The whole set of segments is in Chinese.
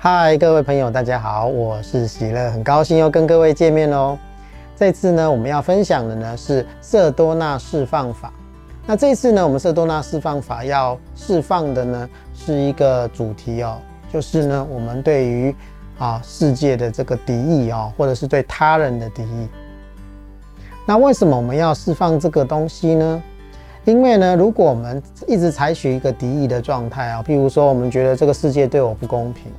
嗨，各位朋友，大家好，我是喜乐，很高兴又跟各位见面喽。这次呢，我们要分享的呢是色多纳释放法。那这次呢，我们色多纳释放法要释放的呢是一个主题哦，就是呢，我们对于啊世界的这个敌意哦，或者是对他人的敌意。那为什么我们要释放这个东西呢？因为呢，如果我们一直采取一个敌意的状态啊，譬如说，我们觉得这个世界对我不公平。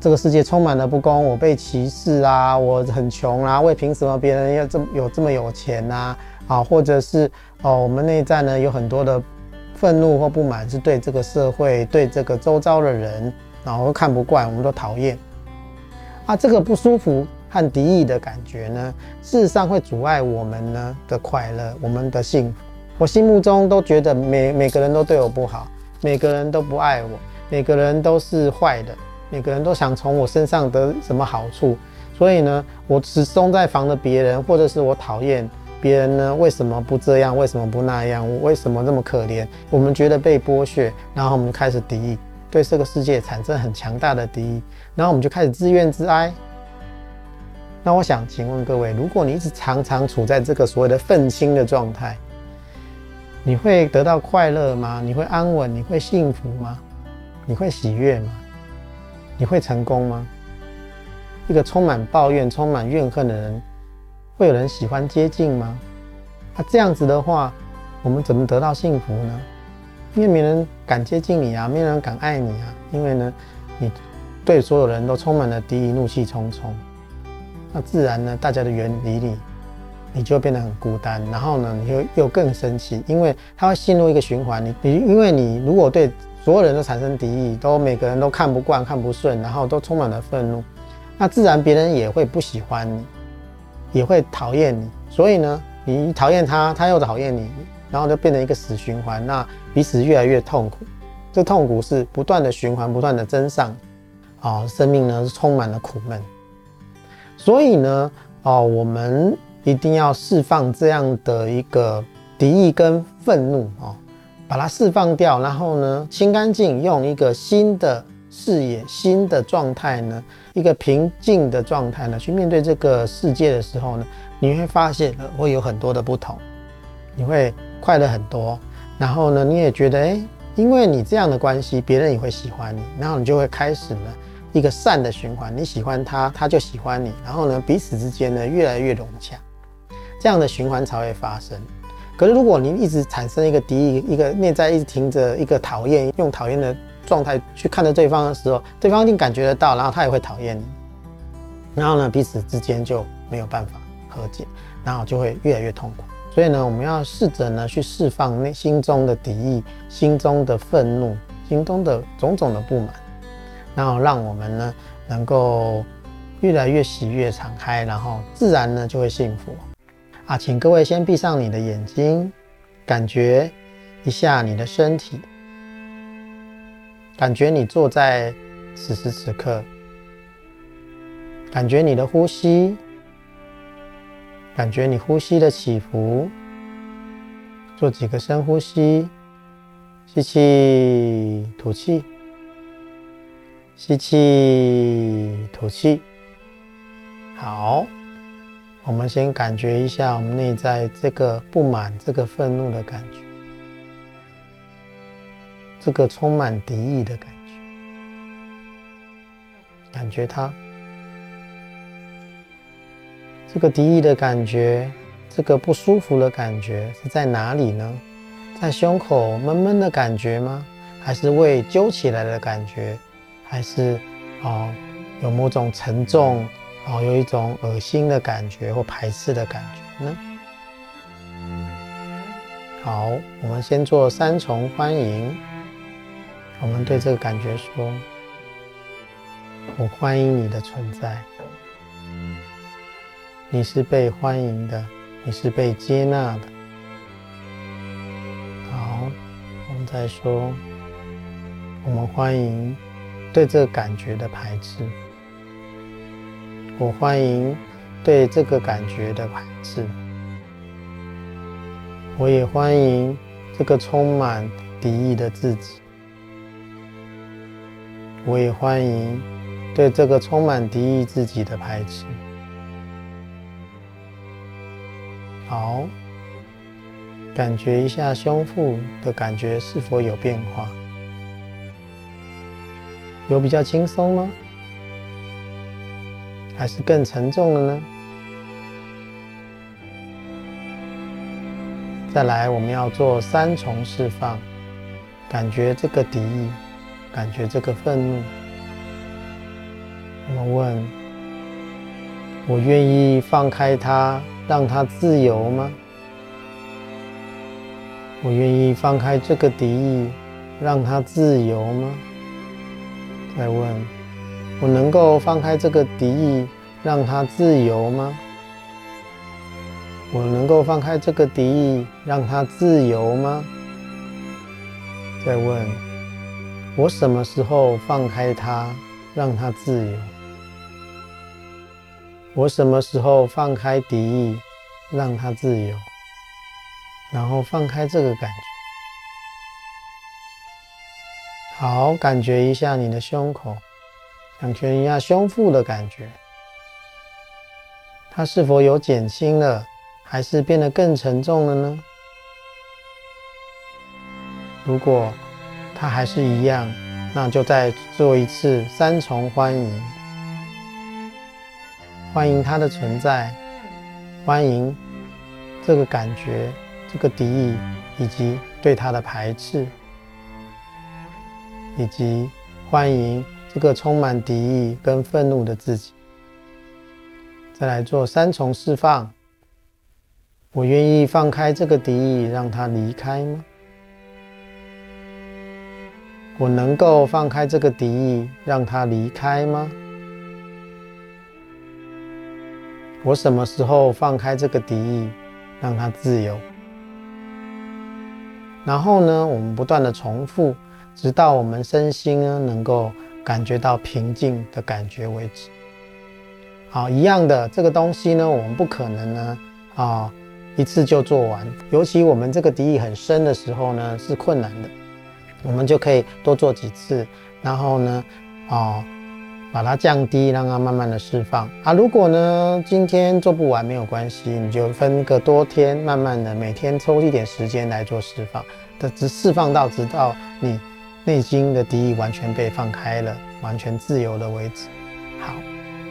这个世界充满了不公，我被歧视啊，我很穷啊，为凭什么别人要这么有这么有钱啊？啊，或者是哦，我们内在呢有很多的愤怒或不满，是对这个社会、对这个周遭的人，然后看不惯，我们都讨厌。啊，这个不舒服和敌意的感觉呢，事实上会阻碍我们呢的快乐，我们的幸福。我心目中都觉得每每个人都对我不好，每个人都不爱我，每个人都是坏的。每个人都想从我身上得什么好处，所以呢，我始终在防着别人，或者是我讨厌别人呢？为什么不这样？为什么不那样？我为什么这么可怜？我们觉得被剥削，然后我们开始敌意，对这个世界产生很强大的敌意，然后我们就开始自怨自哀。那我想请问各位，如果你一直常常处在这个所谓的愤青的状态，你会得到快乐吗？你会安稳？你会幸福吗？你会喜悦吗？你会成功吗？一个充满抱怨、充满怨恨的人，会有人喜欢接近吗？那、啊、这样子的话，我们怎么得到幸福呢？因为没人敢接近你啊，没人敢爱你啊。因为呢，你对所有人都充满了敌意、怒气冲冲。那自然呢，大家都远离你，你就变得很孤单。然后呢，你又又更生气，因为他会陷入一个循环。你你因为你如果对所有人都产生敌意，都每个人都看不惯、看不顺，然后都充满了愤怒，那自然别人也会不喜欢你，也会讨厌你。所以呢，你讨厌他，他又讨厌你，然后就变成一个死循环。那彼此越来越痛苦，这痛苦是不断的循环，不断的增上，啊，生命呢是充满了苦闷。所以呢，哦，我们一定要释放这样的一个敌意跟愤怒啊。把它释放掉，然后呢，清干净，用一个新的视野、新的状态呢，一个平静的状态呢，去面对这个世界的时候呢，你会发现会有很多的不同，你会快乐很多。然后呢，你也觉得，诶，因为你这样的关系，别人也会喜欢你，然后你就会开始呢，一个善的循环，你喜欢他，他就喜欢你，然后呢，彼此之间呢，越来越融洽，这样的循环才会发生。可是，如果你一直产生一个敌意，一个内在一直停着一个讨厌，用讨厌的状态去看着对方的时候，对方一定感觉得到，然后他也会讨厌你，然后呢，彼此之间就没有办法和解，然后就会越来越痛苦。所以呢，我们要试着呢去释放内心中的敌意、心中的愤怒、心中的种种的不满，然后让我们呢能够越来越喜悦、敞开，然后自然呢就会幸福。啊，请各位先闭上你的眼睛，感觉一下你的身体，感觉你坐在此时此刻，感觉你的呼吸，感觉你呼吸的起伏，做几个深呼吸，吸气，吐气，吸气，吐气，好。我们先感觉一下我们内在这个不满、这个愤怒的感觉，这个充满敌意的感觉，感觉它，这个敌意的感觉，这个不舒服的感觉是在哪里呢？在胸口闷闷的感觉吗？还是胃揪起来的感觉？还是哦，有某种沉重？哦，有一种恶心的感觉或排斥的感觉呢。好，我们先做三重欢迎。我们对这个感觉说：“我欢迎你的存在，你是被欢迎的，你是被接纳的。”好，我们再说：“我们欢迎对这个感觉的排斥。”我欢迎对这个感觉的排斥，我也欢迎这个充满敌意的自己，我也欢迎对这个充满敌意自己的排斥。好，感觉一下胸腹的感觉是否有变化？有比较轻松吗？还是更沉重了呢？再来，我们要做三重释放，感觉这个敌意，感觉这个愤怒。我们问：我愿意放开他，让他自由吗？我愿意放开这个敌意，让他自由吗？再问：我能够放开这个敌意，让他自由吗？我能够放开这个敌意，让他自由吗？再问：我什么时候放开他，让他自由？我什么时候放开敌意，让他自由？然后放开这个感觉。好，感觉一下你的胸口，感觉一下胸腹的感觉，它是否有减轻了？还是变得更沉重了呢？如果它还是一样，那就再做一次三重欢迎，欢迎它的存在，欢迎这个感觉、这个敌意，以及对它的排斥，以及欢迎一个充满敌意跟愤怒的自己。再来做三重释放。我愿意放开这个敌意，让他离开吗？我能够放开这个敌意，让他离开吗？我什么时候放开这个敌意，让他自由？然后呢，我们不断的重复，直到我们身心呢能够感觉到平静的感觉为止。好，一样的这个东西呢，我们不可能呢，啊。一次就做完，尤其我们这个敌意很深的时候呢，是困难的。我们就可以多做几次，然后呢，哦，把它降低，让它慢慢的释放啊。如果呢今天做不完没有关系，你就分个多天，慢慢的每天抽一点时间来做释放，直释放到直到你内心的敌意完全被放开了，完全自由了为止。好。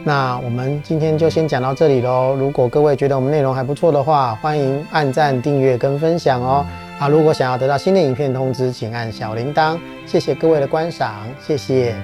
那我们今天就先讲到这里喽。如果各位觉得我们内容还不错的话，欢迎按赞、订阅跟分享哦。啊，如果想要得到新的影片通知，请按小铃铛。谢谢各位的观赏，谢谢。